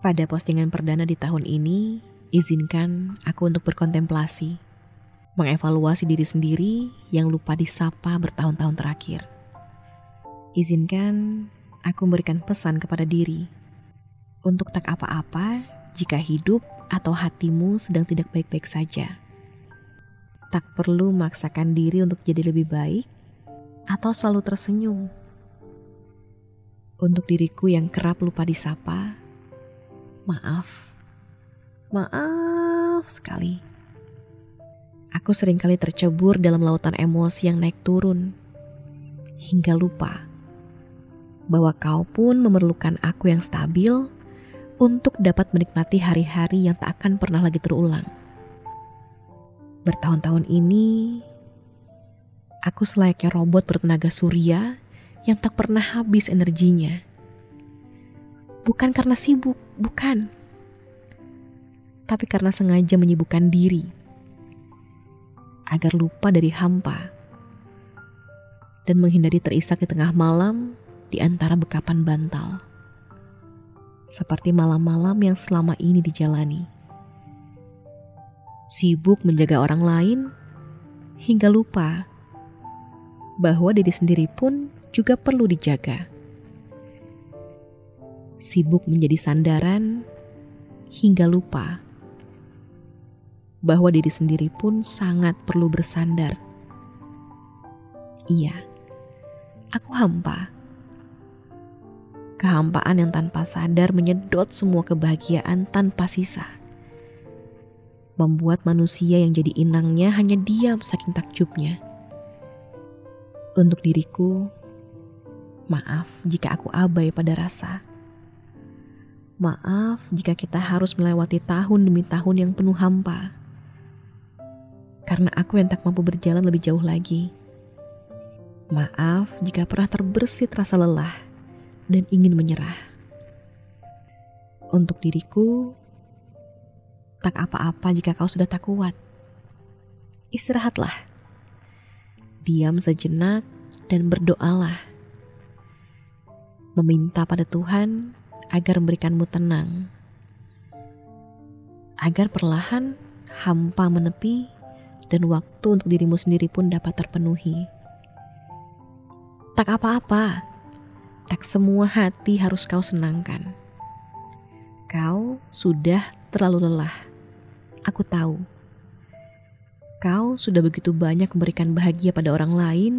Pada postingan perdana di tahun ini, izinkan aku untuk berkontemplasi, mengevaluasi diri sendiri yang lupa disapa bertahun-tahun terakhir. Izinkan aku memberikan pesan kepada diri untuk tak apa-apa jika hidup atau hatimu sedang tidak baik-baik saja. Tak perlu memaksakan diri untuk jadi lebih baik atau selalu tersenyum. Untuk diriku yang kerap lupa disapa, maaf. Maaf sekali. Aku sering kali tercebur dalam lautan emosi yang naik turun. Hingga lupa bahwa kau pun memerlukan aku yang stabil untuk dapat menikmati hari-hari yang tak akan pernah lagi terulang. Bertahun-tahun ini, aku selayaknya robot bertenaga surya yang tak pernah habis energinya. Bukan karena sibuk, bukan. Tapi karena sengaja menyibukkan diri. Agar lupa dari hampa. Dan menghindari terisak di tengah malam di antara bekapan bantal. Seperti malam-malam yang selama ini dijalani. Sibuk menjaga orang lain hingga lupa bahwa diri sendiri pun juga perlu dijaga. Sibuk menjadi sandaran hingga lupa bahwa diri sendiri pun sangat perlu bersandar. Iya, aku hampa. Kehampaan yang tanpa sadar menyedot semua kebahagiaan tanpa sisa. Membuat manusia yang jadi inangnya hanya diam saking takjubnya. Untuk diriku, Maaf jika aku abai pada rasa. Maaf jika kita harus melewati tahun demi tahun yang penuh hampa. Karena aku yang tak mampu berjalan lebih jauh lagi. Maaf jika pernah terbersit rasa lelah dan ingin menyerah. Untuk diriku, tak apa-apa jika kau sudah tak kuat. Istirahatlah. Diam sejenak dan berdoalah meminta pada Tuhan agar memberikanmu tenang, agar perlahan hampa menepi dan waktu untuk dirimu sendiri pun dapat terpenuhi. Tak apa-apa, tak semua hati harus kau senangkan. Kau sudah terlalu lelah, aku tahu. Kau sudah begitu banyak memberikan bahagia pada orang lain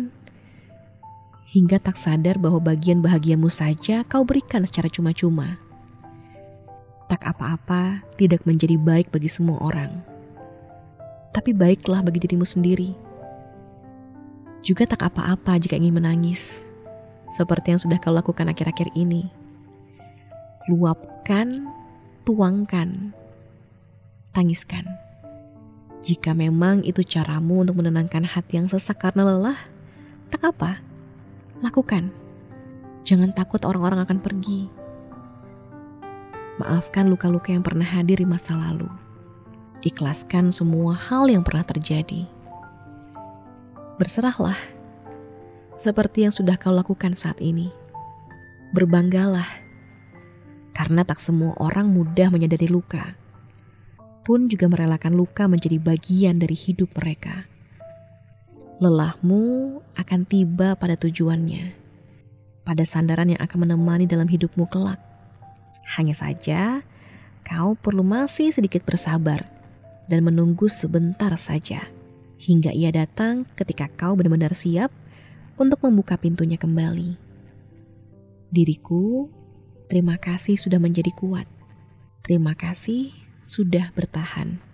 hingga tak sadar bahwa bagian bahagiamu saja kau berikan secara cuma-cuma. Tak apa-apa tidak menjadi baik bagi semua orang, tapi baiklah bagi dirimu sendiri. Juga tak apa-apa jika ingin menangis, seperti yang sudah kau lakukan akhir-akhir ini. Luapkan, tuangkan, tangiskan. Jika memang itu caramu untuk menenangkan hati yang sesak karena lelah, tak apa Lakukan. Jangan takut orang-orang akan pergi. Maafkan luka-luka yang pernah hadir di masa lalu. Ikhlaskan semua hal yang pernah terjadi. Berserahlah, seperti yang sudah kau lakukan saat ini. Berbanggalah, karena tak semua orang mudah menyadari luka, pun juga merelakan luka menjadi bagian dari hidup mereka lelahmu akan tiba pada tujuannya, pada sandaran yang akan menemani dalam hidupmu kelak. Hanya saja, kau perlu masih sedikit bersabar dan menunggu sebentar saja hingga ia datang ketika kau benar-benar siap untuk membuka pintunya kembali. Diriku, terima kasih sudah menjadi kuat. Terima kasih sudah bertahan.